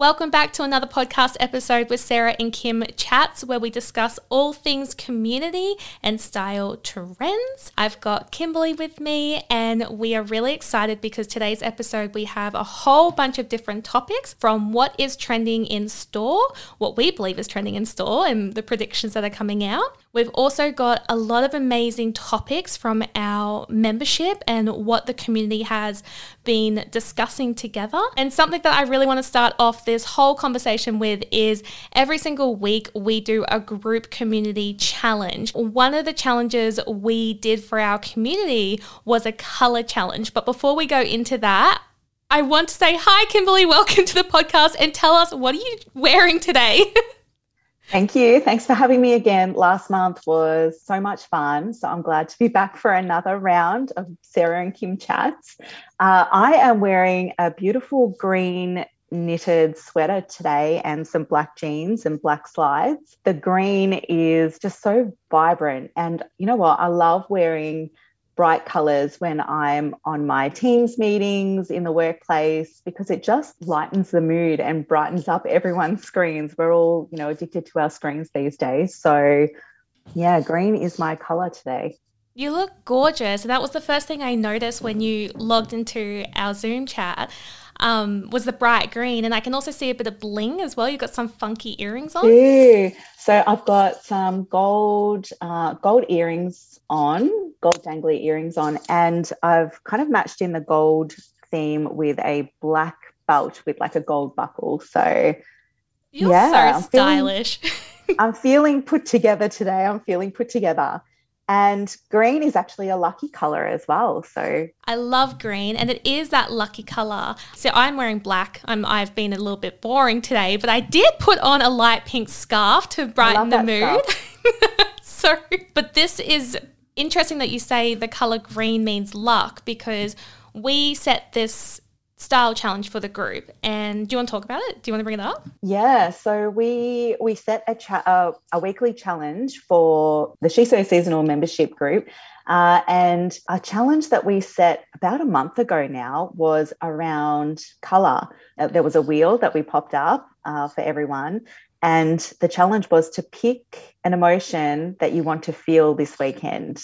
Welcome back to another podcast episode with Sarah and Kim Chats, where we discuss all things community and style trends. I've got Kimberly with me, and we are really excited because today's episode we have a whole bunch of different topics from what is trending in store, what we believe is trending in store, and the predictions that are coming out. We've also got a lot of amazing topics from our membership and what the community has been discussing together. And something that I really want to start off this whole conversation with is every single week we do a group community challenge. One of the challenges we did for our community was a color challenge. But before we go into that, I want to say hi, Kimberly. Welcome to the podcast and tell us what are you wearing today? Thank you. Thanks for having me again. Last month was so much fun. So I'm glad to be back for another round of Sarah and Kim chats. Uh, I am wearing a beautiful green knitted sweater today and some black jeans and black slides. The green is just so vibrant. And you know what? I love wearing bright colors when I'm on my teams meetings in the workplace because it just lightens the mood and brightens up everyone's screens. We're all, you know, addicted to our screens these days. So, yeah, green is my color today. You look gorgeous. That was the first thing I noticed when you logged into our Zoom chat um, was the bright green. And I can also see a bit of bling as well. You've got some funky earrings on. Yeah. So I've got some gold, uh, gold earrings on, gold dangly earrings on, and I've kind of matched in the gold theme with a black belt with like a gold buckle. So You're yeah, so stylish. I'm feeling, I'm feeling put together today. I'm feeling put together. And green is actually a lucky color as well. So I love green and it is that lucky color. So I'm wearing black. I'm, I've been a little bit boring today, but I did put on a light pink scarf to brighten the mood. so, but this is interesting that you say the color green means luck because we set this style challenge for the group. And do you want to talk about it? Do you want to bring it up? Yeah. So we we set a cha- uh, a weekly challenge for the She's so seasonal membership group. Uh, and a challenge that we set about a month ago now was around color. Uh, there was a wheel that we popped up uh, for everyone. And the challenge was to pick an emotion that you want to feel this weekend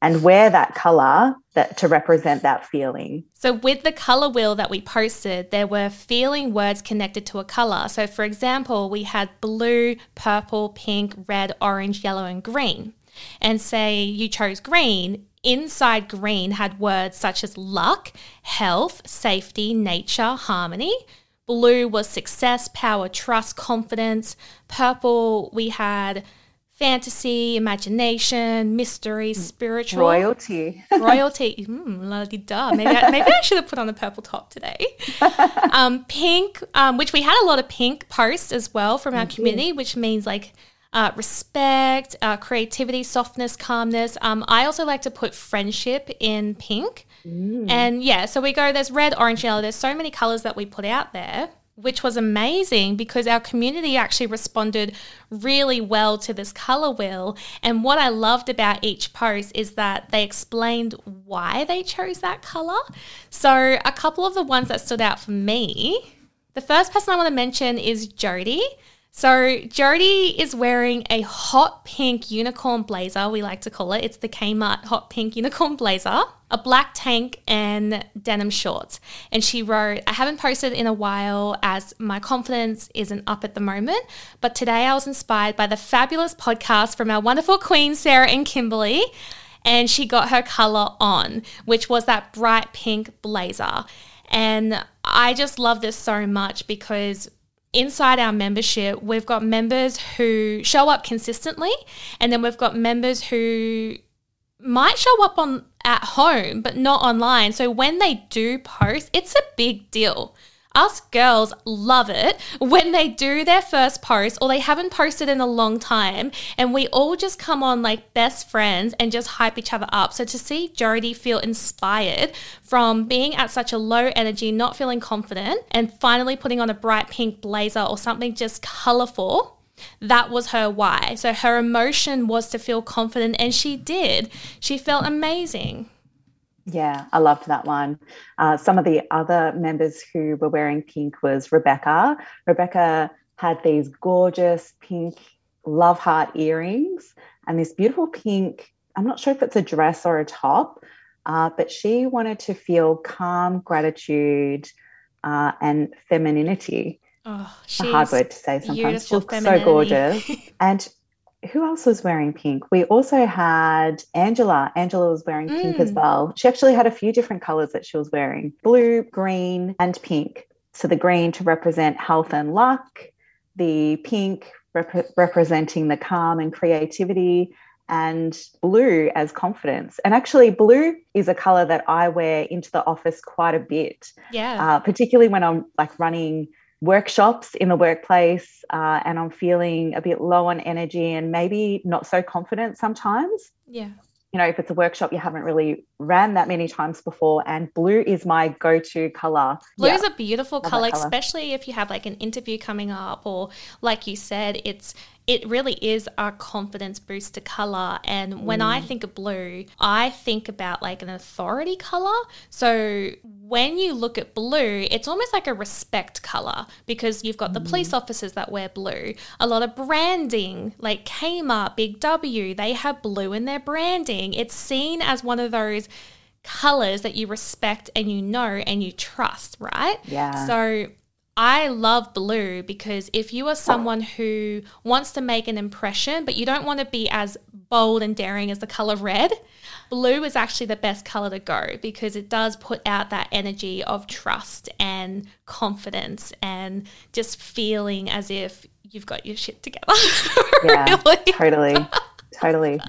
and wear that color that to represent that feeling. So with the color wheel that we posted, there were feeling words connected to a color. So for example, we had blue, purple, pink, red, orange, yellow and green. And say you chose green, inside green had words such as luck, health, safety, nature, harmony. Blue was success, power, trust, confidence. Purple, we had fantasy, imagination, mystery, spiritual. Royalty. royalty. Mm, la da. Maybe I, maybe I should have put on the purple top today. Um, pink, um, which we had a lot of pink posts as well from our community, which means like uh, respect, uh, creativity, softness, calmness. Um, I also like to put friendship in pink. Mm. And yeah, so we go, there's red, orange, yellow. There's so many colors that we put out there which was amazing because our community actually responded really well to this color wheel. And what I loved about each post is that they explained why they chose that color. So, a couple of the ones that stood out for me the first person I want to mention is Jody. So Jody is wearing a hot pink unicorn blazer, we like to call it. It's the Kmart hot pink unicorn blazer, a black tank, and denim shorts. And she wrote, I haven't posted in a while as my confidence isn't up at the moment, but today I was inspired by the fabulous podcast from our wonderful queen, Sarah and Kimberly. And she got her color on, which was that bright pink blazer. And I just love this so much because inside our membership, we've got members who show up consistently, and then we've got members who might show up on at home but not online. So when they do post, it's a big deal us girls love it when they do their first post or they haven't posted in a long time and we all just come on like best friends and just hype each other up. So to see Jody feel inspired from being at such a low energy, not feeling confident, and finally putting on a bright pink blazer or something just colorful that was her why. So her emotion was to feel confident, and she did. She felt amazing. Yeah, I loved that one. Uh, some of the other members who were wearing pink was Rebecca. Rebecca had these gorgeous pink love heart earrings and this beautiful pink. I'm not sure if it's a dress or a top, uh, but she wanted to feel calm, gratitude, uh, and femininity. Oh, a hard word to say sometimes. She looks so gorgeous. and who else was wearing pink? We also had Angela. Angela was wearing mm. pink as mm. well. She actually had a few different colors that she was wearing blue, green, and pink. So the green to represent health and luck, the pink rep- representing the calm and creativity, and blue as confidence. And actually, blue is a color that I wear into the office quite a bit. Yeah. Uh, particularly when I'm like running workshops in the workplace uh, and I'm feeling a bit low on energy and maybe not so confident sometimes. Yeah. You know, if it's a workshop you haven't really ran that many times before, and blue is my go to color. Blue yeah. is a beautiful color, color, especially if you have like an interview coming up, or like you said, it's it really is a confidence booster color. And when mm. I think of blue, I think about like an authority color. So when you look at blue, it's almost like a respect color because you've got the mm. police officers that wear blue. A lot of branding, like Kmart, Big W, they have blue in their branding. It's seen as one of those colors that you respect and you know and you trust, right? Yeah. So I love blue because if you are someone who wants to make an impression, but you don't want to be as bold and daring as the color red, blue is actually the best color to go because it does put out that energy of trust and confidence and just feeling as if you've got your shit together. yeah, totally. Totally.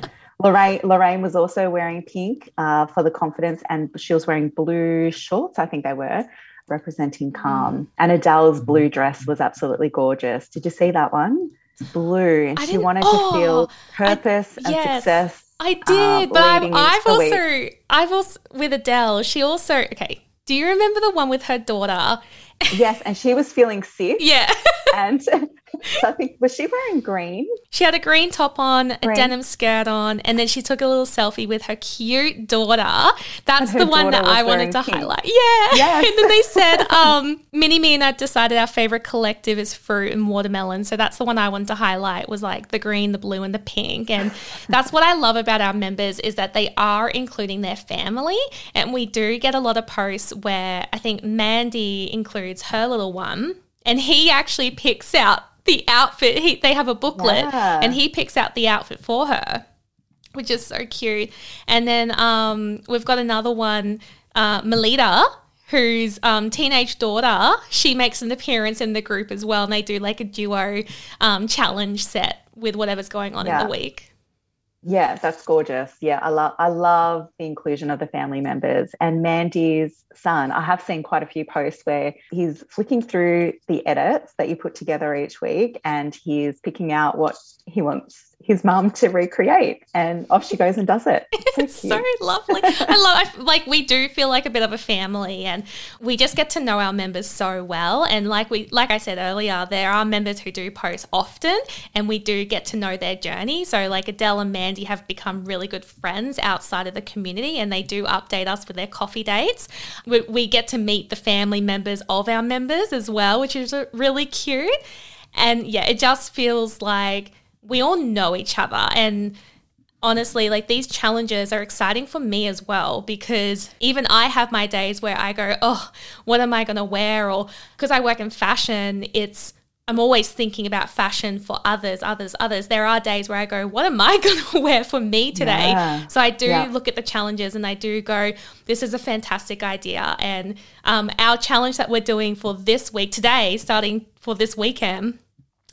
Lorraine, Lorraine was also wearing pink uh, for the confidence, and she was wearing blue shorts, I think they were, representing calm. Mm. And Adele's blue dress was absolutely gorgeous. Did you see that one? It's blue. And she wanted oh, to feel purpose I, and yes. success. I did, uh, but I've, I've also, week. I've also, with Adele, she also, okay, do you remember the one with her daughter? Yes, and she was feeling sick. Yeah. and so I think was she wearing green? She had a green top on, green. a denim skirt on, and then she took a little selfie with her cute daughter. That's the one that I wanted to pink. highlight. Yeah. Yes. and then they said, um, Mini Me and I decided our favorite collective is fruit and watermelon. So that's the one I wanted to highlight was like the green, the blue, and the pink. And that's what I love about our members is that they are including their family. And we do get a lot of posts where I think Mandy includes her little one and he actually picks out the outfit. He, they have a booklet yeah. and he picks out the outfit for her, which is so cute. And then um, we've got another one, uh, Melita, whose um, teenage daughter, she makes an appearance in the group as well. And they do like a duo um, challenge set with whatever's going on yeah. in the week. Yeah, that's gorgeous. Yeah, I love I love the inclusion of the family members and Mandy's son. I have seen quite a few posts where he's flicking through the edits that you put together each week and he's picking out what he wants his mum to recreate and off she goes and does it. It's so, so lovely. I love I, like we do feel like a bit of a family and we just get to know our members so well and like we like i said earlier there are members who do post often and we do get to know their journey. So like adele and mandy have become really good friends outside of the community and they do update us with their coffee dates. We, we get to meet the family members of our members as well which is really cute and yeah it just feels like we all know each other. And honestly like these challenges are exciting for me as well because even i have my days where i go oh what am i going to wear? or because i work in fashion it's i'm always thinking about fashion for others others others. There are days where i go what am i going to wear for me today? Yeah. so i do yeah. look at the challenges and i do go this is a fantastic idea. And um, our challenge that we're doing for this week today starting for this weekend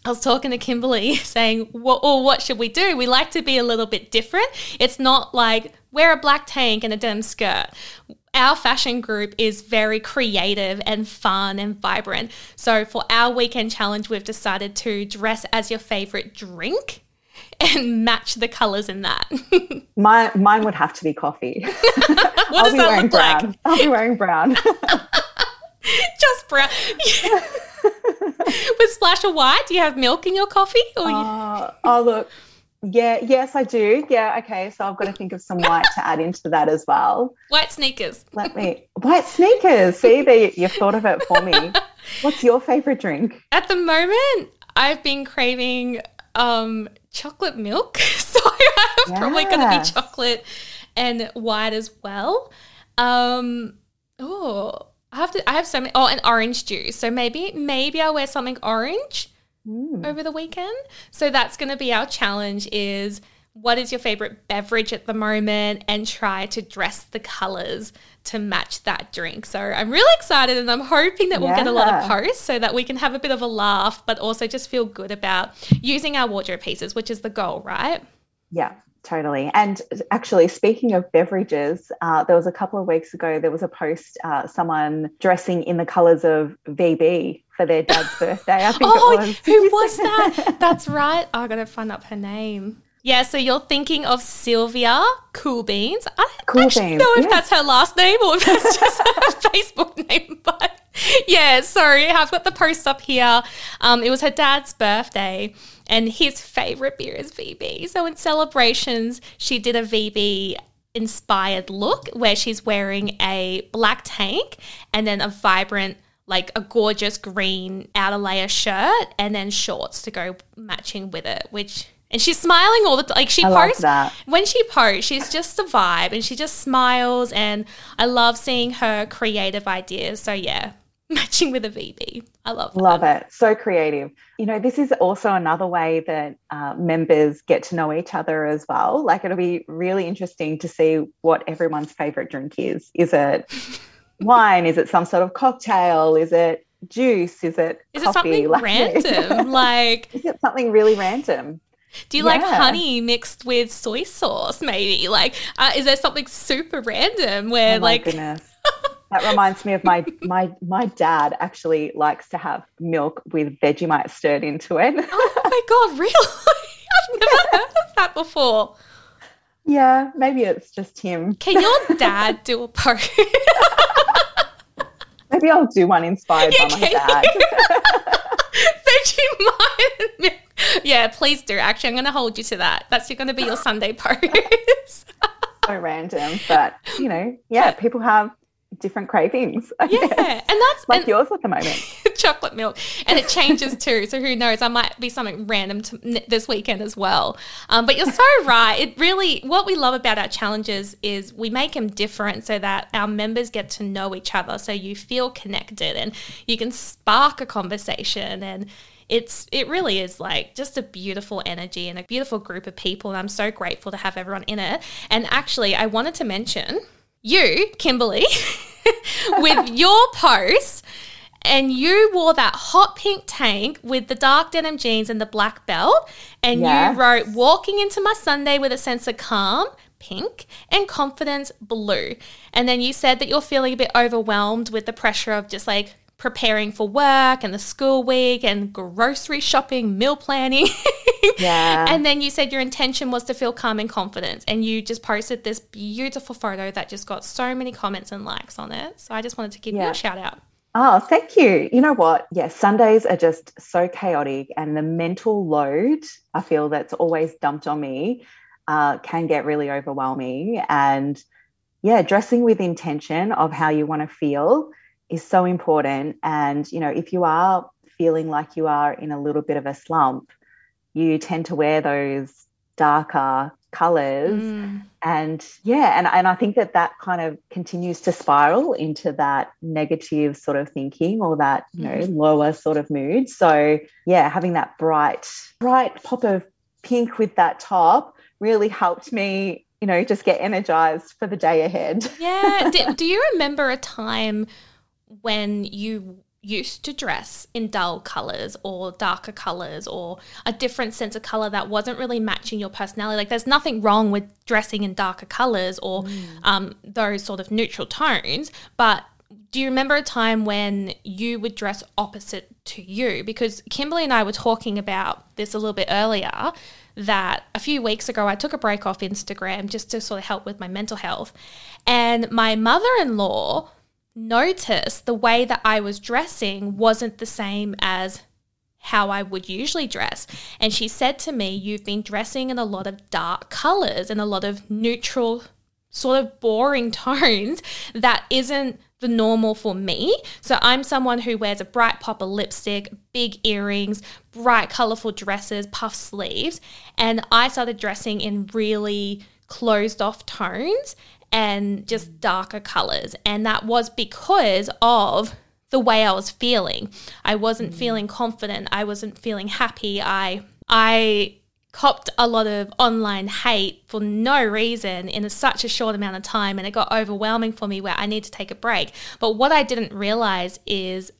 I was talking to Kimberly saying, well, or oh, what should we do? We like to be a little bit different. It's not like wear a black tank and a denim skirt. Our fashion group is very creative and fun and vibrant. So for our weekend challenge, we've decided to dress as your favorite drink and match the colors in that. My, mine would have to be coffee. what I'll does be that wearing look brown. like? I'll be wearing brown. Just brown. With splash of white, do you have milk in your coffee? Or uh, you- oh, look. Yeah, yes, I do. Yeah, okay. So I've got to think of some white to add into that as well. White sneakers. Let me white sneakers. See, there you've thought of it for me. What's your favorite drink? At the moment, I've been craving um, chocolate milk, so I'm yeah. probably going to be chocolate and white as well. Um, oh, I have to. I have so many. Oh, and orange juice. So maybe maybe I'll wear something orange mm. over the weekend. So that's going to be our challenge. Is what is your favorite beverage at the moment and try to dress the colors to match that drink. So I'm really excited and I'm hoping that we'll get a lot of posts so that we can have a bit of a laugh, but also just feel good about using our wardrobe pieces, which is the goal, right? Yeah. Totally. And actually, speaking of beverages, uh, there was a couple of weeks ago, there was a post, uh, someone dressing in the colours of VB for their dad's birthday. I think oh, it was. who was that? That's right. Oh, I got to find up her name. Yeah, so you're thinking of Sylvia Cool Beans. I don't cool actually beans. know if that's her last name or if that's just her Facebook name, but yeah, sorry, I've got the post up here. Um, it was her dad's birthday, and his favorite beer is VB. So in celebrations, she did a VB inspired look where she's wearing a black tank and then a vibrant like a gorgeous green outer layer shirt and then shorts to go matching with it, which and she's smiling all the time. Like she I posts when she posts, she's just a vibe and she just smiles. And I love seeing her creative ideas. So yeah, matching with a VB. I love that. Love it. So creative. You know, this is also another way that uh, members get to know each other as well. Like it'll be really interesting to see what everyone's favorite drink is. Is it wine? Is it some sort of cocktail? Is it juice? Is it is coffee? it something like, random? like is it something really random? Do you yeah. like honey mixed with soy sauce? Maybe like uh, is there something super random where oh like? Goodness. that reminds me of my my my dad actually likes to have milk with Vegemite stirred into it. oh my god, really? I've never heard of that before. Yeah, maybe it's just him. Can your dad do a post? maybe I'll do one inspired yeah, by my dad. Vegemite milk yeah, please do. Actually, I'm going to hold you to that. That's going to be your Sunday post. so random, but you know, yeah, people have different cravings. I yeah, guess. and that's like and, yours at the moment. chocolate milk, and it changes too. So who knows? I might be something random to, this weekend as well. Um, but you're so right. It really what we love about our challenges is we make them different so that our members get to know each other. So you feel connected and you can spark a conversation and it's it really is like just a beautiful energy and a beautiful group of people and I'm so grateful to have everyone in it. And actually, I wanted to mention you, Kimberly, with your post and you wore that hot pink tank with the dark denim jeans and the black belt and yes. you wrote walking into my Sunday with a sense of calm pink and confidence blue. And then you said that you're feeling a bit overwhelmed with the pressure of just like preparing for work and the school week and grocery shopping, meal planning. yeah. And then you said your intention was to feel calm and confident. And you just posted this beautiful photo that just got so many comments and likes on it. So I just wanted to give yeah. you a shout out. Oh, thank you. You know what? Yes, yeah, Sundays are just so chaotic, and the mental load I feel that's always dumped on me uh, can get really overwhelming. And yeah, dressing with intention of how you want to feel is so important. And, you know, if you are feeling like you are in a little bit of a slump, you tend to wear those darker colors. Mm. And yeah, and, and I think that that kind of continues to spiral into that negative sort of thinking or that, you know, mm. lower sort of mood. So yeah, having that bright, bright pop of pink with that top really helped me you know, just get energized for the day ahead. yeah. Do, do you remember a time when you used to dress in dull colors or darker colors or a different sense of color that wasn't really matching your personality. Like, there's nothing wrong with dressing in darker colors or mm. um, those sort of neutral tones, but do you remember a time when you would dress opposite to you? Because Kimberly and I were talking about this a little bit earlier. That a few weeks ago, I took a break off Instagram just to sort of help with my mental health. And my mother in law noticed the way that I was dressing wasn't the same as how I would usually dress. And she said to me, You've been dressing in a lot of dark colors and a lot of neutral, sort of boring tones that isn't the normal for me. So I'm someone who wears a bright pop of lipstick, big earrings, bright colorful dresses, puff sleeves, and I started dressing in really closed off tones and just darker colors. And that was because of the way I was feeling. I wasn't mm. feeling confident. I wasn't feeling happy. I I copped a lot of online hate for no reason in a, such a short amount of time and it got overwhelming for me where I need to take a break. But what I didn't realize is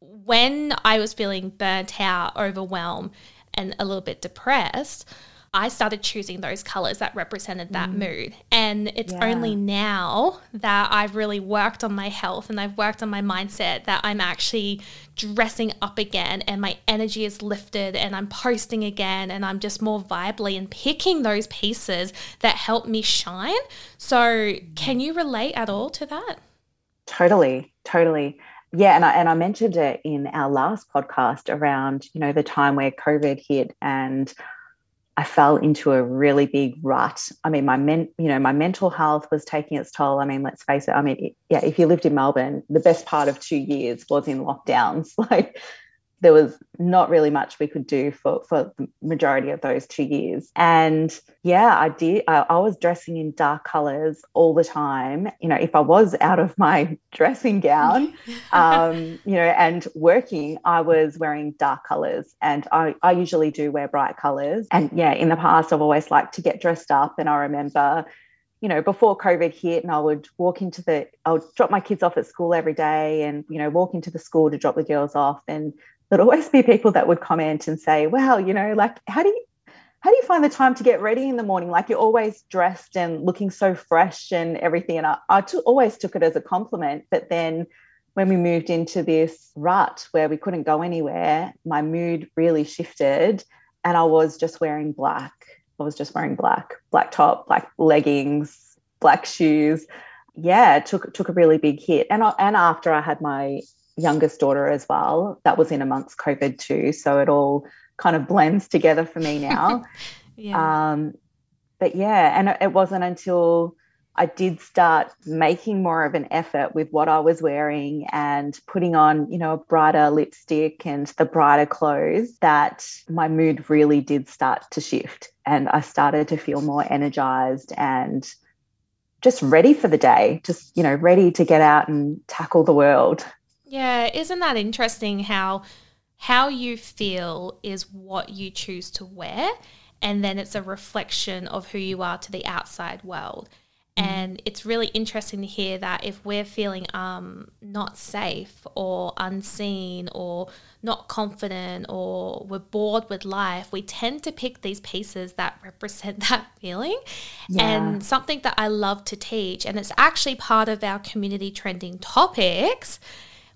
when I was feeling burnt out, overwhelmed, and a little bit depressed, I started choosing those colors that represented that mm. mood. And it's yeah. only now that I've really worked on my health and I've worked on my mindset that I'm actually dressing up again and my energy is lifted and I'm posting again and I'm just more vibely and picking those pieces that help me shine. So, can you relate at all to that? Totally, totally. Yeah, and I and I mentioned it in our last podcast around, you know, the time where COVID hit and I fell into a really big rut. I mean, my men, you know, my mental health was taking its toll. I mean, let's face it. I mean, yeah, if you lived in Melbourne, the best part of two years was in lockdowns. Like there was not really much we could do for for the majority of those two years. And yeah i did I, I, was dressing in dark colors all the time. You know if i was out of my dressing gown um, you know and working i was wearing dark colors. And I, I usually do wear bright colors. And yeah in the past i've always liked to get dressed up. And i remember you know, before COVID hit, and I would walk into the, I would drop my kids off at school every day and, you know, walk into the school to drop the girls off. And there'd always be people that would comment and say, "Well, you know, like how do you how do you find the time to get ready in the morning? Like you're always dressed and looking so fresh and everything." And I, I t- always took it as a compliment, but then when we moved into this rut where we couldn't go anywhere, my mood really shifted, and I was just wearing black. I was just wearing black, black top, black leggings, black shoes. Yeah, took took a really big hit. And I, and after I had my youngest daughter as well. That was in amongst COVID too. So it all kind of blends together for me now. yeah. Um, but yeah, and it wasn't until I did start making more of an effort with what I was wearing and putting on, you know, a brighter lipstick and the brighter clothes that my mood really did start to shift. And I started to feel more energized and just ready for the day, just, you know, ready to get out and tackle the world. Yeah, isn't that interesting how how you feel is what you choose to wear and then it's a reflection of who you are to the outside world. Mm. And it's really interesting to hear that if we're feeling um, not safe or unseen or not confident or we're bored with life, we tend to pick these pieces that represent that feeling. Yeah. And something that I love to teach, and it's actually part of our community trending topics,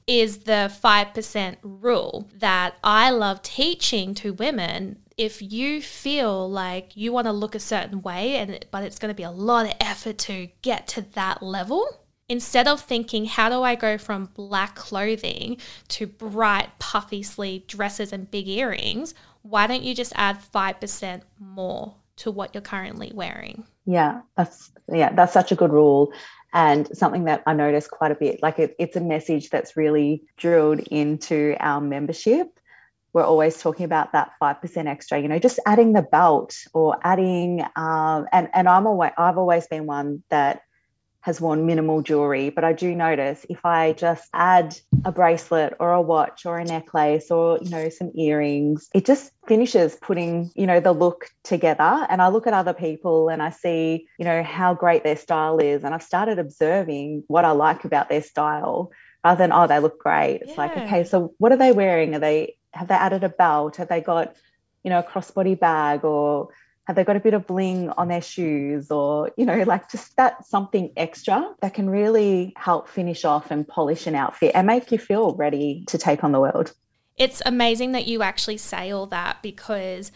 is the 5% rule that I love teaching to women. If you feel like you want to look a certain way and but it's going to be a lot of effort to get to that level, instead of thinking how do I go from black clothing to bright puffy sleeve dresses and big earrings, why don't you just add 5% more to what you're currently wearing? Yeah, that's yeah, that's such a good rule and something that I notice quite a bit. Like it, it's a message that's really drilled into our membership. We're always talking about that five percent extra. You know, just adding the belt or adding. Um, and and I'm always I've always been one that has worn minimal jewelry, but I do notice if I just add a bracelet or a watch or a necklace or, you know, some earrings, it just finishes putting, you know, the look together. And I look at other people and I see, you know, how great their style is. And I've started observing what I like about their style rather than, oh, they look great. It's yeah. like, okay, so what are they wearing? Are they, have they added a belt? Have they got, you know, a crossbody bag or, have they got a bit of bling on their shoes or you know like just that something extra that can really help finish off and polish an outfit and make you feel ready to take on the world? It's amazing that you actually say all that because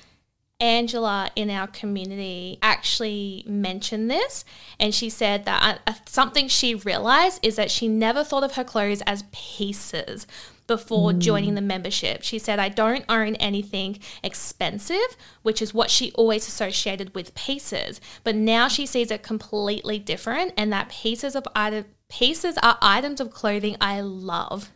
Angela in our community actually mentioned this, and she said that uh, something she realized is that she never thought of her clothes as pieces before mm. joining the membership. She said, I don't own anything expensive, which is what she always associated with pieces. But now she sees it completely different, and that pieces of item, pieces are items of clothing I love,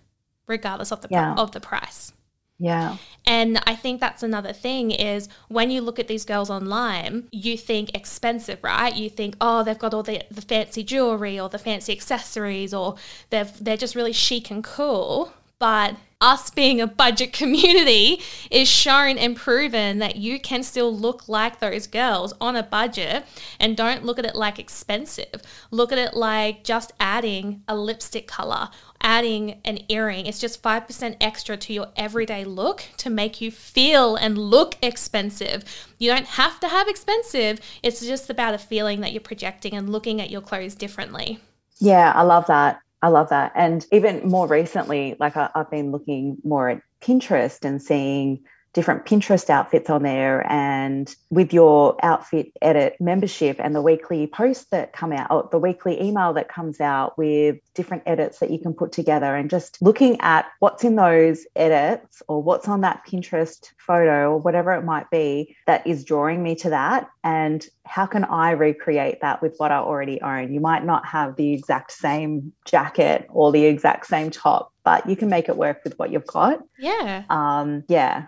regardless of the yeah. of the price. Yeah. And I think that's another thing is when you look at these girls online, you think expensive, right? You think, oh, they've got all the, the fancy jewelry or the fancy accessories or they've they're just really chic and cool. But us being a budget community is shown and proven that you can still look like those girls on a budget and don't look at it like expensive. Look at it like just adding a lipstick color, adding an earring. It's just 5% extra to your everyday look to make you feel and look expensive. You don't have to have expensive, it's just about a feeling that you're projecting and looking at your clothes differently. Yeah, I love that. I love that. And even more recently, like I, have been looking more at Pinterest and seeing different Pinterest outfits on there. And with your outfit edit membership and the weekly posts that come out, or the weekly email that comes out with different edits that you can put together, and just looking at what's in those edits or what's on that Pinterest photo or whatever it might be that is drawing me to that. And how can I recreate that with what I already own? You might not have the exact same jacket or the exact same top, but you can make it work with what you've got. Yeah. Um, yeah.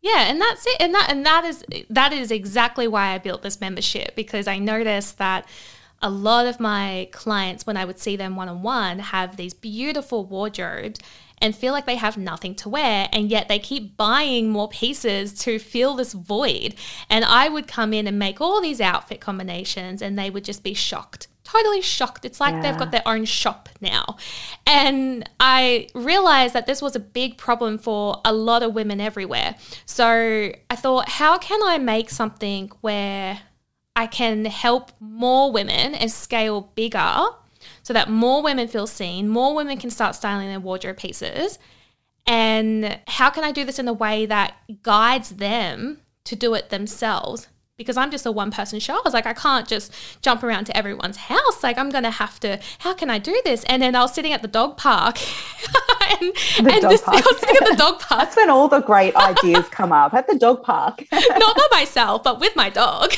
Yeah. And that's it. And that and that is that is exactly why I built this membership because I noticed that a lot of my clients when I would see them one on one have these beautiful wardrobes and feel like they have nothing to wear and yet they keep buying more pieces to fill this void and I would come in and make all these outfit combinations and they would just be shocked totally shocked. It's like yeah. they've got their own shop now. And I realized that this was a big problem for a lot of women everywhere. So I thought, how can I make something where I can help more women and scale bigger so that more women feel seen, more women can start styling their wardrobe pieces? And how can I do this in a way that guides them to do it themselves? Because I'm just a one person show. I was like, I can't just jump around to everyone's house. Like, I'm going to have to, how can I do this? And then I was sitting at the dog park. and, the and dog this, park. I was sitting at the dog park. That's when all the great ideas come up at the dog park. Not by myself, but with my dog.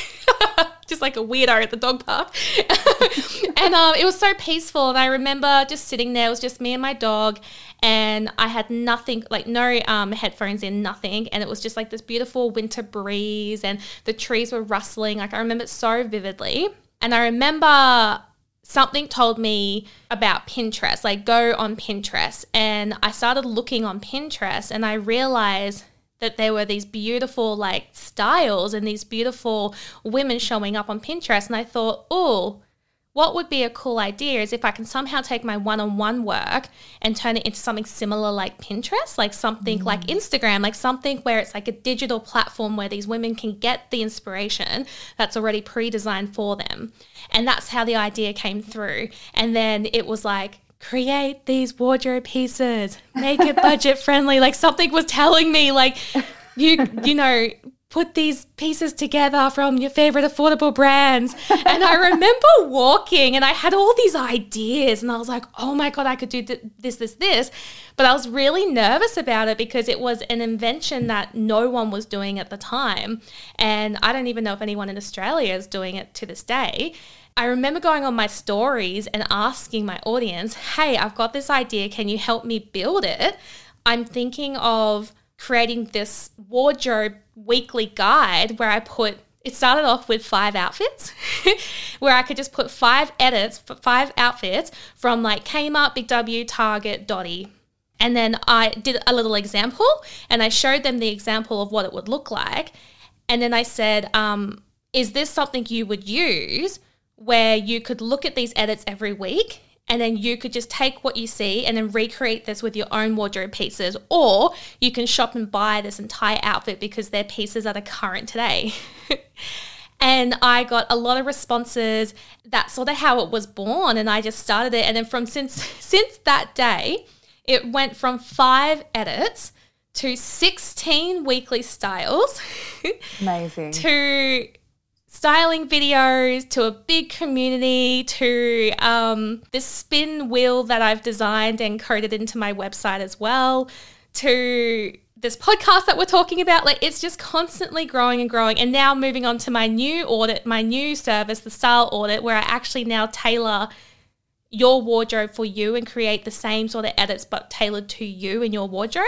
Just like a weirdo at the dog park. and um, it was so peaceful. And I remember just sitting there, it was just me and my dog. And I had nothing, like no um, headphones in, nothing. And it was just like this beautiful winter breeze, and the trees were rustling. Like I remember it so vividly. And I remember something told me about Pinterest, like go on Pinterest. And I started looking on Pinterest and I realized that there were these beautiful like styles and these beautiful women showing up on Pinterest. And I thought, oh, what would be a cool idea is if I can somehow take my one on one work and turn it into something similar like Pinterest, like something mm. like Instagram, like something where it's like a digital platform where these women can get the inspiration that's already pre designed for them. And that's how the idea came through. And then it was like, create these wardrobe pieces, make it budget friendly. Like something was telling me, like, you, you know, put these pieces together from your favorite affordable brands. And I remember walking and I had all these ideas and I was like, oh my God, I could do this, this, this. But I was really nervous about it because it was an invention that no one was doing at the time. And I don't even know if anyone in Australia is doing it to this day. I remember going on my stories and asking my audience, hey, I've got this idea. Can you help me build it? I'm thinking of creating this wardrobe weekly guide where I put it started off with five outfits where I could just put five edits for five outfits from like Kmart, Big W, Target, Dotti. And then I did a little example and I showed them the example of what it would look like. And then I said, um, is this something you would use? where you could look at these edits every week and then you could just take what you see and then recreate this with your own wardrobe pieces or you can shop and buy this entire outfit because they're pieces that the current today and i got a lot of responses that's sort of how it was born and i just started it and then from since since that day it went from five edits to 16 weekly styles. Amazing. to styling videos to a big community to um, this spin wheel that I've designed and coded into my website as well to this podcast that we're talking about. Like it's just constantly growing and growing. And now moving on to my new audit my new service the style audit where i actually now tailor your wardrobe for you and create the same sort of edits but tailored to you and your wardrobe.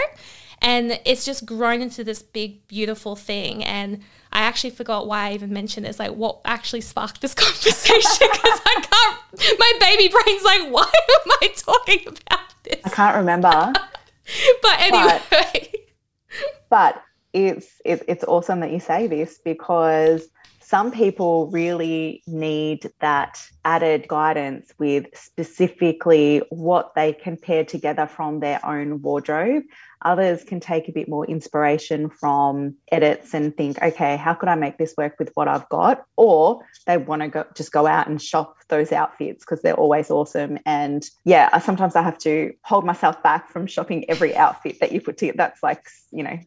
And it's just grown into this big beautiful thing. And i actually forgot why i even mentioned this like what actually sparked this conversation because i can't my baby brain's like why am i talking about this I can't remember. but anyway but it's it, it's awesome that you say this because some people really need that added guidance with specifically what they can pair together from their own wardrobe. Others can take a bit more inspiration from edits and think, okay, how could I make this work with what I've got? Or they want to go just go out and shop those outfits because they're always awesome. And yeah, I, sometimes I have to hold myself back from shopping every outfit that you put together. That's like, you know,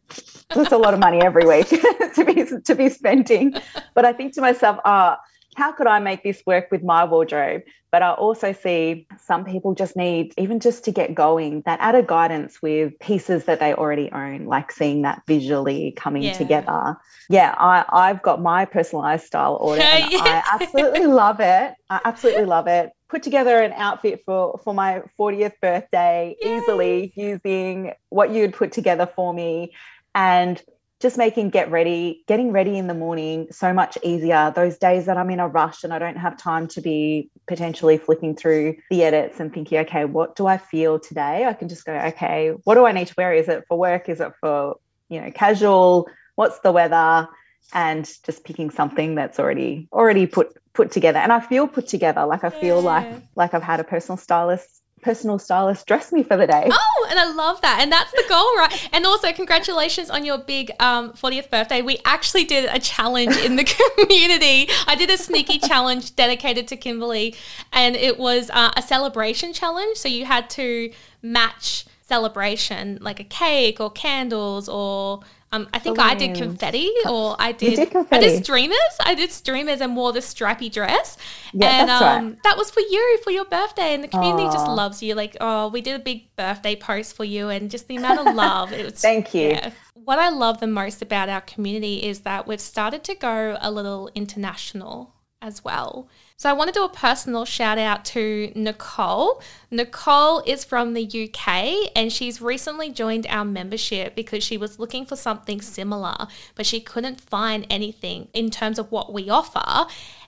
that's a lot of money every week to be to be spending. But I think to myself, ah, oh, how could I make this work with my wardrobe? But I also see some people just need, even just to get going, that added guidance with pieces that they already own, like seeing that visually coming yeah. together. Yeah, I, I've got my personalized style audit and yeah. I absolutely love it. I absolutely love it. Put together an outfit for, for my 40th birthday Yay. easily using what you'd put together for me. And just making get ready, getting ready in the morning so much easier. Those days that I'm in a rush and I don't have time to be potentially flipping through the edits and thinking, okay, what do I feel today? I can just go, okay, what do I need to wear? Is it for work? Is it for, you know, casual? What's the weather? And just picking something that's already already put put together. And I feel put together. Like I feel yeah. like like I've had a personal stylist personal stylist dress me for the day. Oh, and I love that. And that's the goal, right? And also, congratulations on your big um, 40th birthday. We actually did a challenge in the community. I did a sneaky challenge dedicated to Kimberly, and it was uh, a celebration challenge. So you had to match celebration, like a cake or candles or um, I think I did confetti, or I did, did I did streamers. I did streamers and wore the stripy dress, yeah, and that's um, right. that was for you for your birthday. And the community Aww. just loves you. Like, oh, we did a big birthday post for you, and just the amount of love. It was thank you. Yeah. What I love the most about our community is that we've started to go a little international as well. So I want to do a personal shout out to Nicole. Nicole is from the UK and she's recently joined our membership because she was looking for something similar, but she couldn't find anything in terms of what we offer.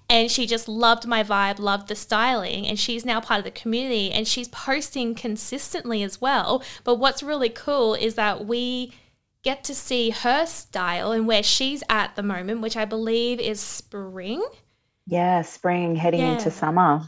And she just loved my vibe, loved the styling, and she's now part of the community and she's posting consistently as well. But what's really cool is that we get to see her style and where she's at the moment, which I believe is spring. Yeah, spring heading yeah. into summer.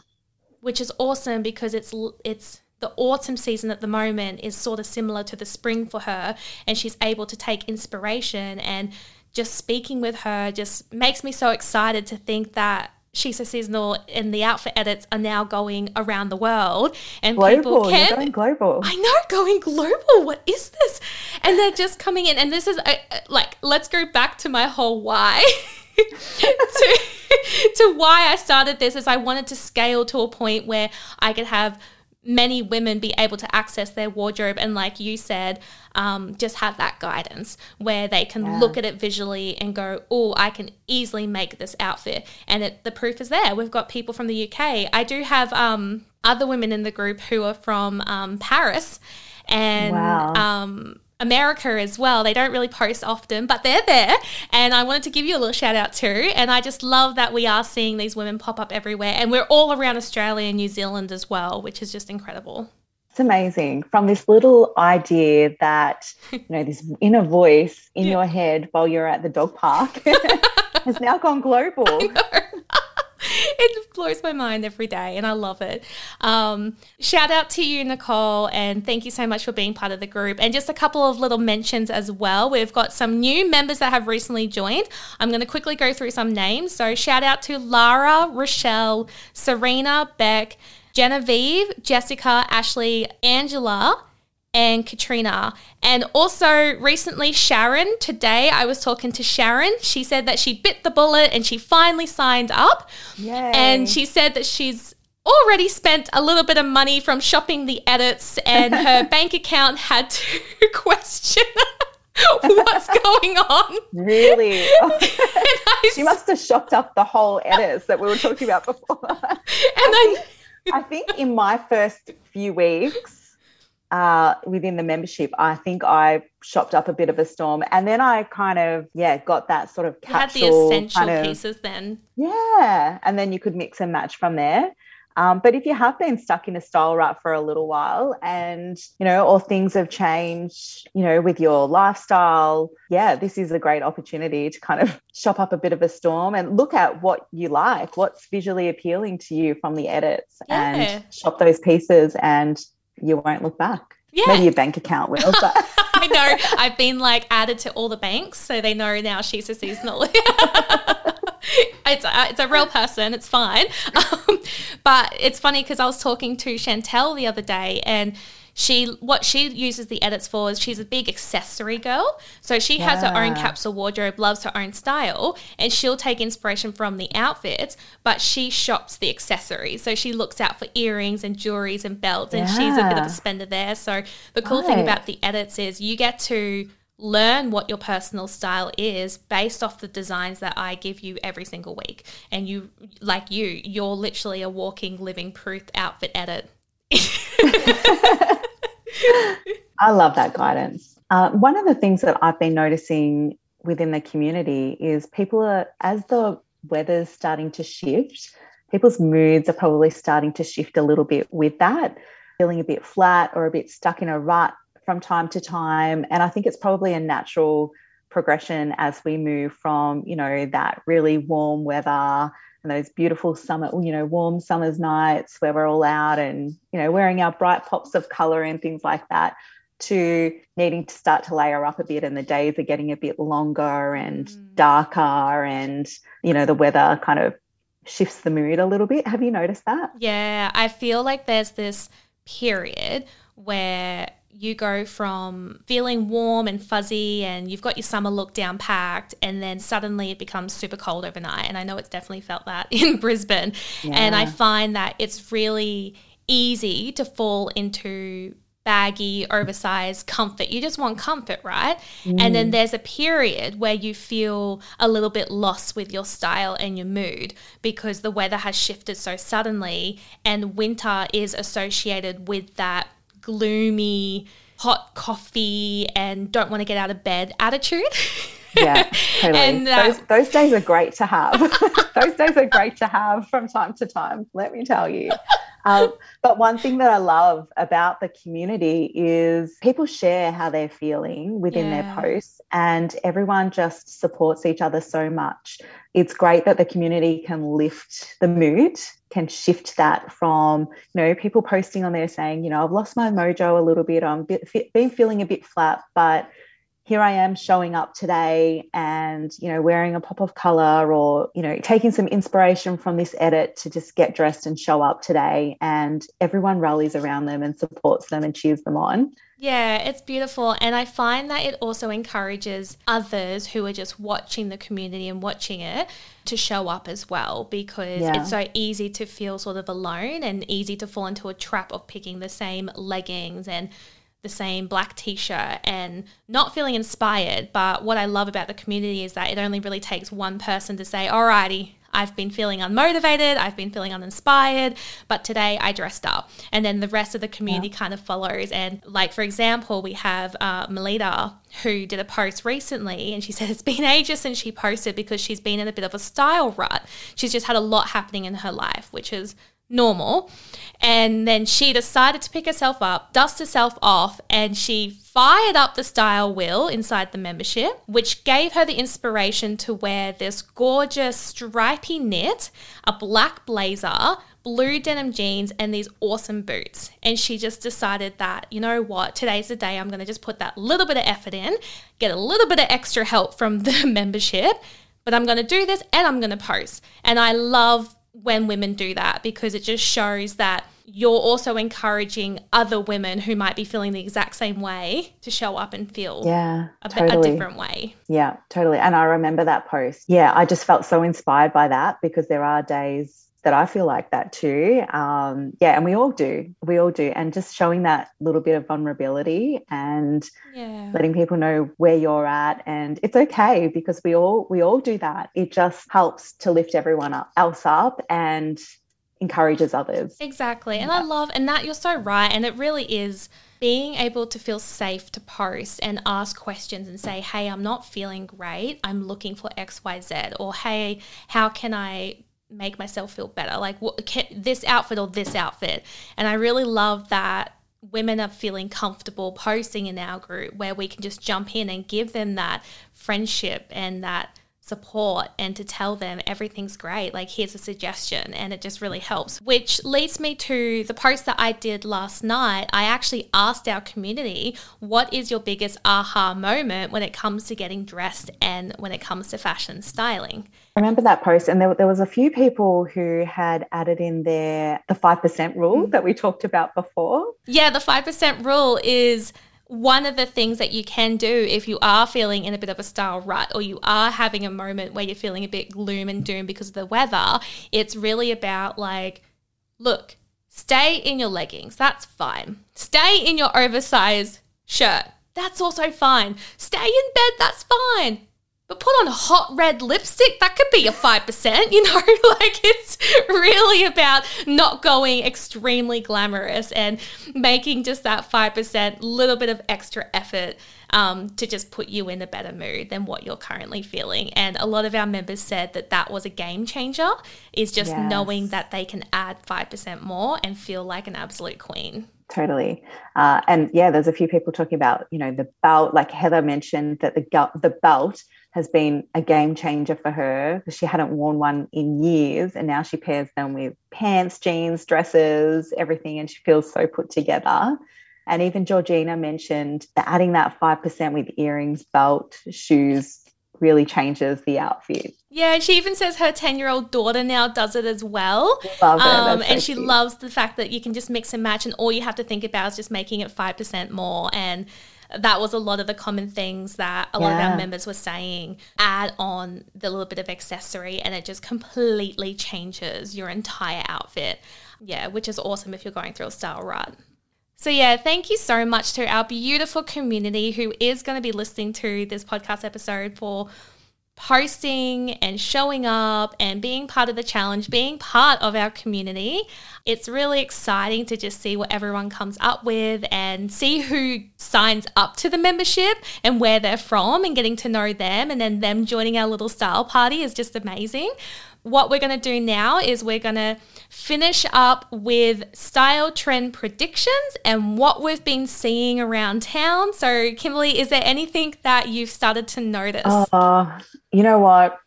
Which is awesome because it's it's the autumn season at the moment is sort of similar to the spring for her and she's able to take inspiration and just speaking with her just makes me so excited to think that She's so seasonal and the outfit edits are now going around the world and global. people can You're going global. I know going global. What is this? And they're just coming in and this is a, like let's go back to my whole why. to, to why I started this is I wanted to scale to a point where I could have many women be able to access their wardrobe and like you said um, just have that guidance where they can yeah. look at it visually and go oh i can easily make this outfit and it, the proof is there we've got people from the uk i do have um, other women in the group who are from um, paris and wow. America as well. They don't really post often, but they're there. And I wanted to give you a little shout out too. And I just love that we are seeing these women pop up everywhere. And we're all around Australia and New Zealand as well, which is just incredible. It's amazing. From this little idea that, you know, this inner voice in yeah. your head while you're at the dog park has now gone global. it blows my mind every day and I love it. Um, shout out to you, Nicole, and thank you so much for being part of the group. And just a couple of little mentions as well. We've got some new members that have recently joined. I'm going to quickly go through some names. So, shout out to Lara, Rochelle, Serena, Beck, Genevieve, Jessica, Ashley, Angela. And Katrina. And also recently, Sharon. Today, I was talking to Sharon. She said that she bit the bullet and she finally signed up. Yay. And she said that she's already spent a little bit of money from shopping the edits, and her bank account had to question. What's going on? Really? I she must have shopped up the whole edits that we were talking about before. and I, I think in my first few weeks uh, within the membership, I think I shopped up a bit of a storm, and then I kind of yeah got that sort of you had the essential kind of, pieces then. yeah, and then you could mix and match from there. Um, but if you have been stuck in a style rut for a little while and, you know, or things have changed, you know, with your lifestyle, yeah, this is a great opportunity to kind of shop up a bit of a storm and look at what you like, what's visually appealing to you from the edits Yeah. and shop those pieces and you won't look back. Yeah. Maybe your bank account will, but I know. I've been like added to all the banks, so they know now she's so seasonal. it's a, it's a real person. It's fine. Um, but it's funny because I was talking to Chantel the other day, and she what she uses the edits for is she's a big accessory girl. So she has her own capsule wardrobe, loves her own style, and she'll take inspiration from the outfits, but she shops the accessories. So she looks out for earrings and jewelries and belts, and she's a bit of a spender there. So the cool thing about the edits is you get to learn what your personal style is based off the designs that I give you every single week. And you, like you, you're literally a walking, living proof outfit edit. I love that guidance. Uh, one of the things that I've been noticing within the community is people are, as the weather's starting to shift, people's moods are probably starting to shift a little bit with that, feeling a bit flat or a bit stuck in a rut from time to time. And I think it's probably a natural progression as we move from, you know, that really warm weather and those beautiful summer, you know, warm summer's nights where we're all out and, you know, wearing our bright pops of color and things like that to needing to start to layer up a bit and the days are getting a bit longer and Mm. darker and, you know, the weather kind of shifts the mood a little bit. Have you noticed that? Yeah, I feel like there's this period where you go from feeling warm and fuzzy and you've got your summer look down packed and then suddenly it becomes super cold overnight. And I know it's definitely felt that in Brisbane. And I find that it's really easy to fall into baggy oversized comfort. You just want comfort right? And then mm. there's a period where you feel a little bit lost with your style and your mood because the weather has shifted so suddenly and winter is associated with that gloomy hot coffee and don't want to get out of bed attitude Yeah, totally. And, uh, those, those days are great to have. those days are great to have from time to time, let me tell you. Um, but one thing that I love about the community is people share how they're feeling within Yeah. their posts, and everyone just supports each other so much. It's great that the community can lift the mood, can shift that from, you know, people posting on there saying, you know, I've lost my mojo a little bit, I'm bit, been feeling a bit flat, but here I am showing up today and, you know, wearing a pop of color or, you know, taking some inspiration from this edit to just get dressed and show up today. And everyone rallies around them and supports them and cheers them on. Yeah, it's beautiful. And I find that it also encourages others who are just watching the community and watching it to show up as well because Yeah. it's so easy to feel sort of alone and easy to fall into a trap of picking the same leggings and the same black t shirt and not feeling inspired. But what I love about the community is that it only really takes one person to say, Alrighty, I've been feeling unmotivated, I've been feeling uninspired, but today I dressed up. And then the rest of the community kind of follows. And, like, for example, we have uh, Melita who did a post recently and she said it's been ages since she posted because she's been in a bit of a style rut. She's just had a lot happening in her life, which is normal. And then she decided to pick herself up, dust herself off, and she fired up the style wheel inside the membership, which gave her the inspiration to wear this gorgeous stripy knit, a black blazer, blue denim jeans, and these awesome boots. And she just decided that, you know what, today's the day I'm going to just put that little bit of effort in, get a little bit of extra help from the membership, but I'm going to do this and I'm going to post. And I love when women do that because it just shows that you're also encouraging other women who might be feeling the exact same way to show up and feel yeah, a, totally. a different way. Yeah, totally. And I remember that post. Yeah, I just felt so inspired by that because there are days that I feel like that too. Um, yeah, and we all do. We all do. And just showing that little bit of vulnerability and yeah. letting people know where you're at. And it's okay because we all we all do that. It just helps to lift everyone up, else up and encourages others. Exactly. And yeah. I love and that you're so right. And it really is being able to feel safe to post and ask questions and say, hey, I'm not feeling great. I'm looking for XYZ. Or hey, how can I make myself feel better? Like what, can, this outfit or this outfit? And I really love that women are feeling comfortable posting in our group where we can just jump in and give them that friendship and that support and to tell them everything's great. Like, here's a suggestion, and it just really helps. Which leads me to the post that I did last night. I actually asked our community, What is your biggest aha moment when it comes to getting dressed and when it comes to fashion styling? I remember that post, and there, there was a few people who had added in their the five percent rule mm. that we talked about before. Yeah, the five percent rule is one of the things that you can do if you are feeling in a bit of a style rut or you are having a moment where you're feeling a bit gloom and doom because of the weather, it's really about like, look, stay in your leggings. That's fine. Stay in your oversized shirt. That's also fine. Stay in bed. That's fine. But put on a hot red lipstick, that could be a 5%, you know? like it's really about not going extremely glamorous and making just that 5% little bit of extra effort um, to just put you in a better mood than what you're currently feeling. And a lot of our members said that that was a game changer, is just yes. knowing that they can add 5% more and feel like an absolute queen totally uh, and yeah there's a few people talking about you know the belt like heather mentioned that the the belt has been a game changer for her because she hadn't worn one in years and now she pairs them with pants, jeans, dresses, everything, and she feels so put together. And even Georgina mentioned that adding that 5% with earrings, belt, shoes really changes the outfit. Yeah, she even says her 10 year old daughter now does it as well. Love it. Um, and she loves the fact that you can just mix and match, and all you have to think about is just making it 5% more. And that was a lot of the common things that a lot of our members were saying. Add on the little bit of accessory, and it just completely changes your entire outfit. Yeah, which is awesome if you're going through a style rut. So, yeah, thank you so much to our beautiful community who is going to be listening to this podcast episode for posting and showing up and being part of the challenge, being part of our community. It's really exciting to just see what everyone comes up with and see who signs up to the membership and where they're from and getting to know them and then them joining our little style party is just amazing what we're going to do now is we're going to finish up with style trend predictions and what we've been seeing around town. So, Kimberly, is there anything that you've started to notice? Uh, you know what?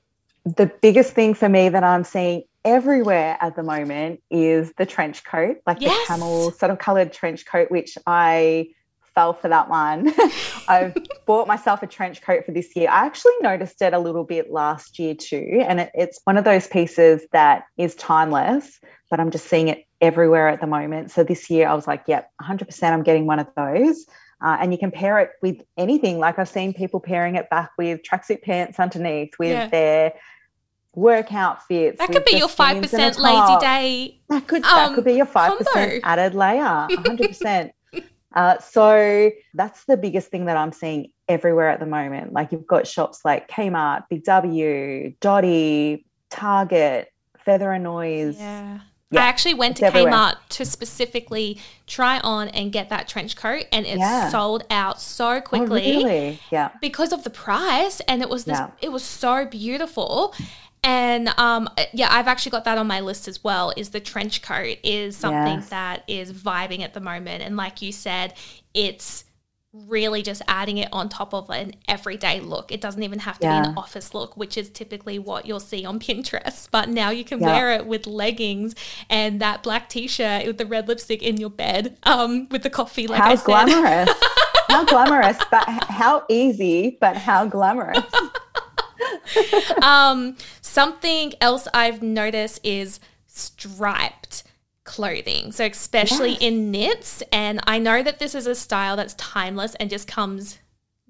The biggest thing for me that I'm seeing everywhere at the moment is the trench coat, like yes. the camel sort of colored trench coat, which I fell for that one. I've bought myself a trench coat for this year. I actually noticed it a little bit last year too. And it, it's one of those pieces that is timeless, but I'm just seeing it everywhere at the moment. So this year I was like, yep, 100% I'm getting one of those. Uh, and you can pair it with anything. Like I've seen people pairing it back with tracksuit pants underneath, with yeah. their work outfits. That could be your five percent lazy day. That could um, that could be your five percent added layer. hundred percent. Uh, so that's the biggest thing that I'm seeing everywhere at the moment. Like you've got shops like Kmart, Big W, Dotti, Target, Feather and Noise. Yeah. Yeah, I actually went to everywhere. Kmart to specifically try on and get that trench coat, and it yeah. sold out so oh, quickly. Oh, really? Yeah. Because of the price, and it was this. Yeah. It was so beautiful, and um, yeah, I've actually got that on my list as well. Is the trench coat is something yes. that is vibing at the moment, and like you said, it's really just adding it on top of an everyday look. It doesn't even have to yeah. be an office look, which is typically what you'll see on Pinterest. But now you can yeah. wear it with leggings and that black t-shirt with the red lipstick in your bed, um, with the coffee. Like how I said. glamorous! how glamorous, but how easy, but how glamorous. Um, something else I've noticed is striped clothing. So, especially yes. in knits. And I know that this is a style that's timeless and just comes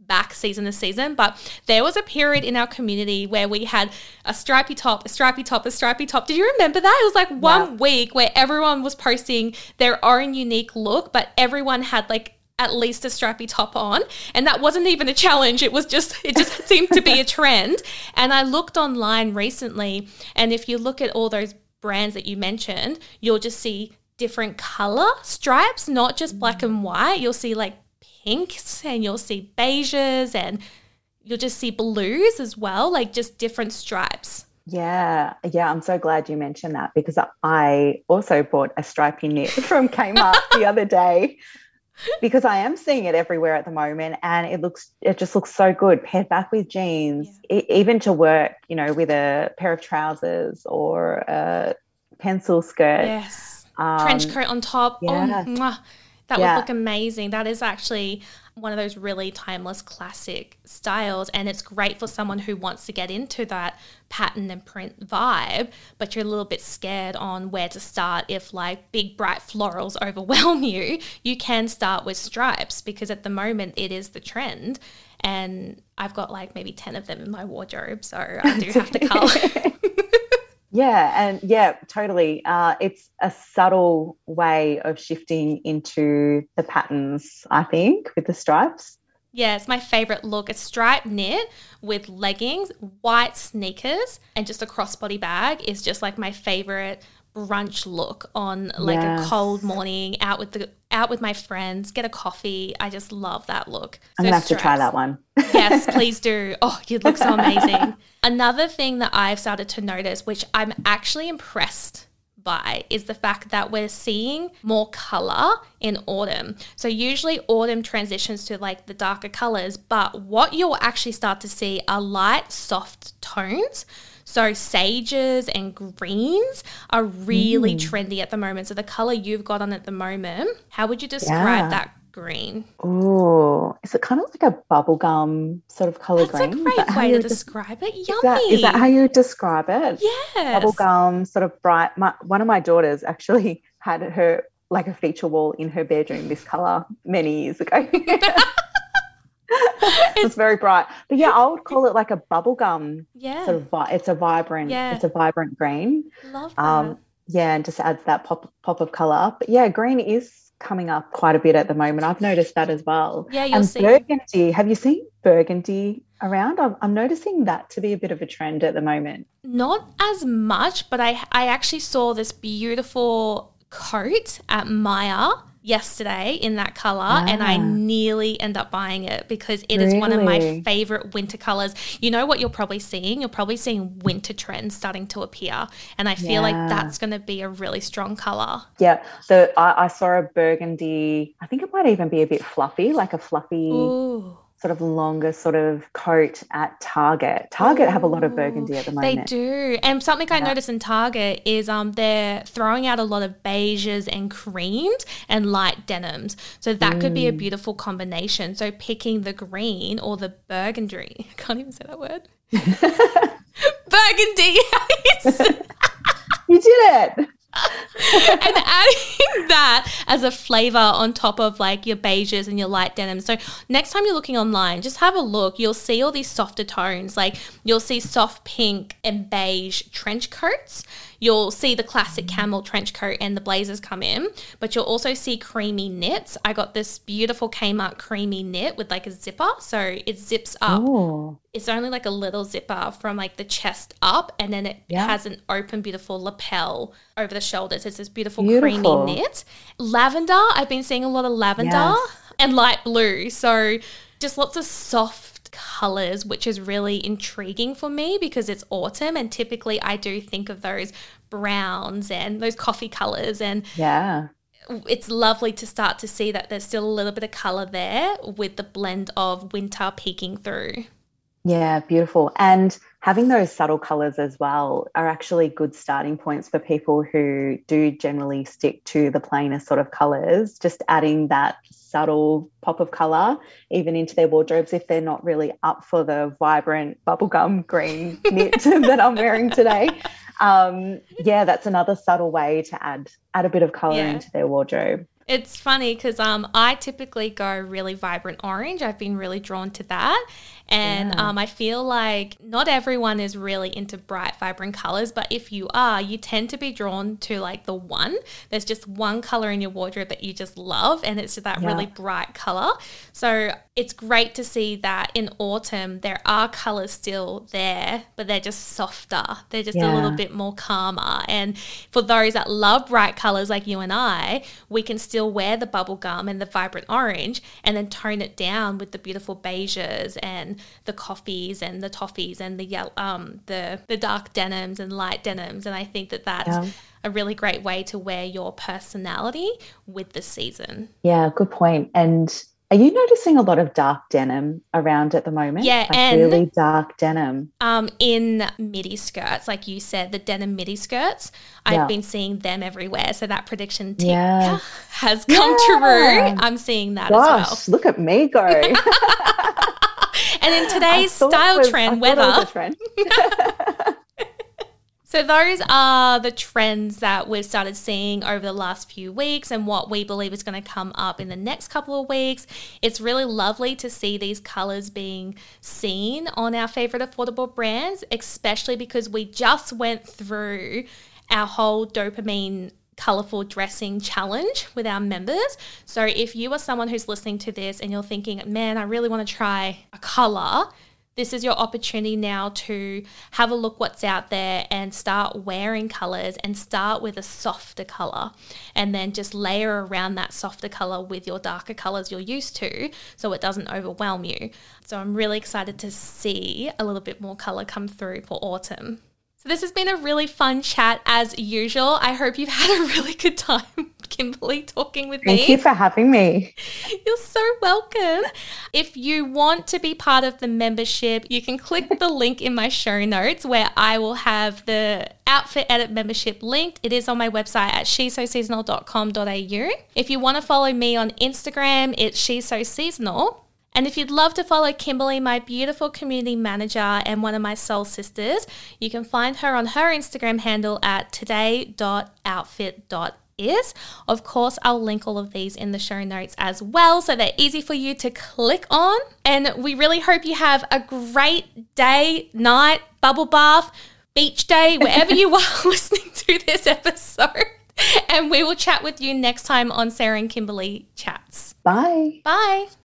back season to season, but there was a period in our community where we had a stripy top, a stripy top, a stripy top. Did you remember that? It was like one week where everyone was posting their own unique look, but everyone had like at least a strappy top on. And that wasn't even a challenge. It was just it just seemed to be a trend. And i looked online recently and if you look at all those brands that you mentioned you'll just see different color stripes not just black and white. You'll see like pinks and you'll see beiges and you'll just see blues as well like just different stripes. Yeah, yeah, I'm so glad you mentioned that because I also bought a stripy knit from Kmart the other day because I am seeing it everywhere at the moment and it looks it just looks so good paired back with jeans yeah. even to work you know with a pair of trousers or a pencil skirt yes um, trench coat on top oh, yeah. oh. That yeah. would look amazing that is actually one of those really timeless classic styles and it's great for someone who wants to get into that pattern and print vibe but you're a little bit scared on where to start if like big bright florals overwhelm you you can start with stripes because at the moment it is the trend and I've got like maybe 10 of them in my wardrobe so I do have to color Yeah, and yeah, totally. Uh, it's a subtle way of shifting into the patterns, I think, with the stripes. Yeah, it's my favorite look. A striped knit with leggings, white sneakers, and just a crossbody bag is just like my favorite brunch look on like yes. a cold morning out with the out with my friends, get a coffee. I just love that look. I'm gonna have stress. to try that one. yes, please do. Oh, you look so amazing. Another thing that I've started to notice, which I'm actually impressed by, is the fact that we're seeing more color in autumn. So usually autumn transitions to like the darker colors, but what you'll actually start to see are light, soft tones. So sages and greens are really mm. trendy at the moment. So the color you've got on at the moment, how would you describe yeah. that green? Oh, is it kind of like a bubblegum sort of color That's green? That's a great way to describe it. Yummy. Is that, is that how you describe it? Yes. Bubblegum, sort of bright. My, one of my daughters actually had her like a feature wall in her bedroom this color many years ago. it's very bright. But yeah, I would call it like a bubblegum. Yeah. Sort of vi- it's a vibrant, yeah. it's a vibrant green. Love um, that. Um, yeah, and just adds that pop pop of colour. But yeah, green is coming up quite a bit at the moment. I've noticed that as well. Yeah, you'll and see. Burgundy. Have you seen burgundy around? I'm, I'm noticing that to be a bit of a trend at the moment. Not as much, but I I actually saw this beautiful coat at Myer yesterday in that color ah. and I nearly end up buying it because it really? is one of my favorite winter colors. You know what you're probably seeing? You're probably seeing winter trends starting to appear. And I feel yeah. like that's going to be a really strong color. Yeah. So I, I, saw a burgundy, I think it might even be a bit fluffy, like a fluffy. Ooh sort of longer sort of coat at Target. Target Ooh, have a lot of burgundy at the moment. They do. And something I noticed in Target is um they're throwing out a lot of beiges and creams and light denims. So that mm. could be a mm. beautiful combination. So picking the green or the burgundy. I can't even say that word. burgundy. you did it. and adding that as a flavor on top of like your beiges and your light denim. So next time you're looking online, just have a look. You'll see all these softer tones. Like you'll see soft pink and beige trench coats. You'll see the classic camel trench coat and the blazers come in, but you'll also see creamy knits. I got this beautiful Kmart creamy knit with like a zipper. So it zips up. Ooh. It's only like a little zipper from like the chest up, and then it yeah. has an open, beautiful lapel over the shoulders. It's this beautiful, beautiful. creamy knit. Lavender, I've been seeing a lot of lavender yes. and light blue. So just lots of soft colors, which is really intriguing for me because it's autumn and typically I do think of those browns and those coffee colors and yeah. It's lovely to start to see that there's still a little bit of color there with the blend of winter peeking through. Yeah, beautiful. And having those subtle colors as well are actually good starting points for people who do generally stick to the plainer sort of colors. Just adding that subtle pop of color even into their wardrobes if they're not really up for the vibrant bubblegum green knit that I'm wearing today. um, yeah, that's another subtle way to add add a bit of color yeah. into their wardrobe. It's funny because um, I typically go really vibrant orange. I've been really drawn to that. And yeah. um, I feel like not everyone is really into bright, vibrant colors, but if you are, you tend to be drawn to like the one. There's just one color in your wardrobe that you just love, and it's that yeah. really bright color. So it's great to see that in autumn there are colors still there, but they're just softer. They're just yeah. a little bit more calmer. And for those that love bright colors like you and I, we can still wear the bubblegum and the vibrant orange and then tone it down with the beautiful beiges and the coffees and the toffees and the yellow, um, the the dark denims and light denims, and I think that that's yeah. a really great way to wear your personality with the season. Yeah, good point. And are you noticing a lot of dark denim around at the moment? Yeah, like and really dark denim. Um, in midi skirts, like you said, the denim midi skirts. I've been seeing them everywhere. So that prediction yeah. has come yeah. true. I'm seeing that Gosh, as well. Look at me go. and in today's style was, trend weather. Trend. So those are the trends that we've started seeing over the last few weeks and what we believe is going to come up in the next couple of weeks. It's really lovely to see these colors being seen on our favorite affordable brands, especially because we just went through our whole dopamine colorful dressing challenge with our members. So if you are someone who's listening to this and you're thinking, man, I really want to try a color, this is your opportunity now to have a look what's out there and start wearing colors and start with a softer color and then just layer around that softer color with your darker colors you're used to so it doesn't overwhelm you. So I'm really excited to see a little bit more color come through for autumn. So this has been a really fun chat as usual. I hope you've had a really good time, Kimberly, talking with Thank me. Thank you for having me. You're so welcome. If you want to be part of the membership, you can click the link in my show notes where I will have the outfit edit membership linked. It is on my website at shesoseasonal.com.au. If you want to follow me on Instagram, it's she's so seasonal. And if you'd love to follow Kimberly, my beautiful community manager and one of my soul sisters, you can find her on her Instagram handle at today.outfit.is. Of course, I'll link all of these in the show notes as well, so they're easy for you to click on. And we really hope you have a great day, night, bubble bath, beach day, wherever you are listening to this episode. And we will chat with you next time on Sarah and Kimberly Chats. Bye. Bye.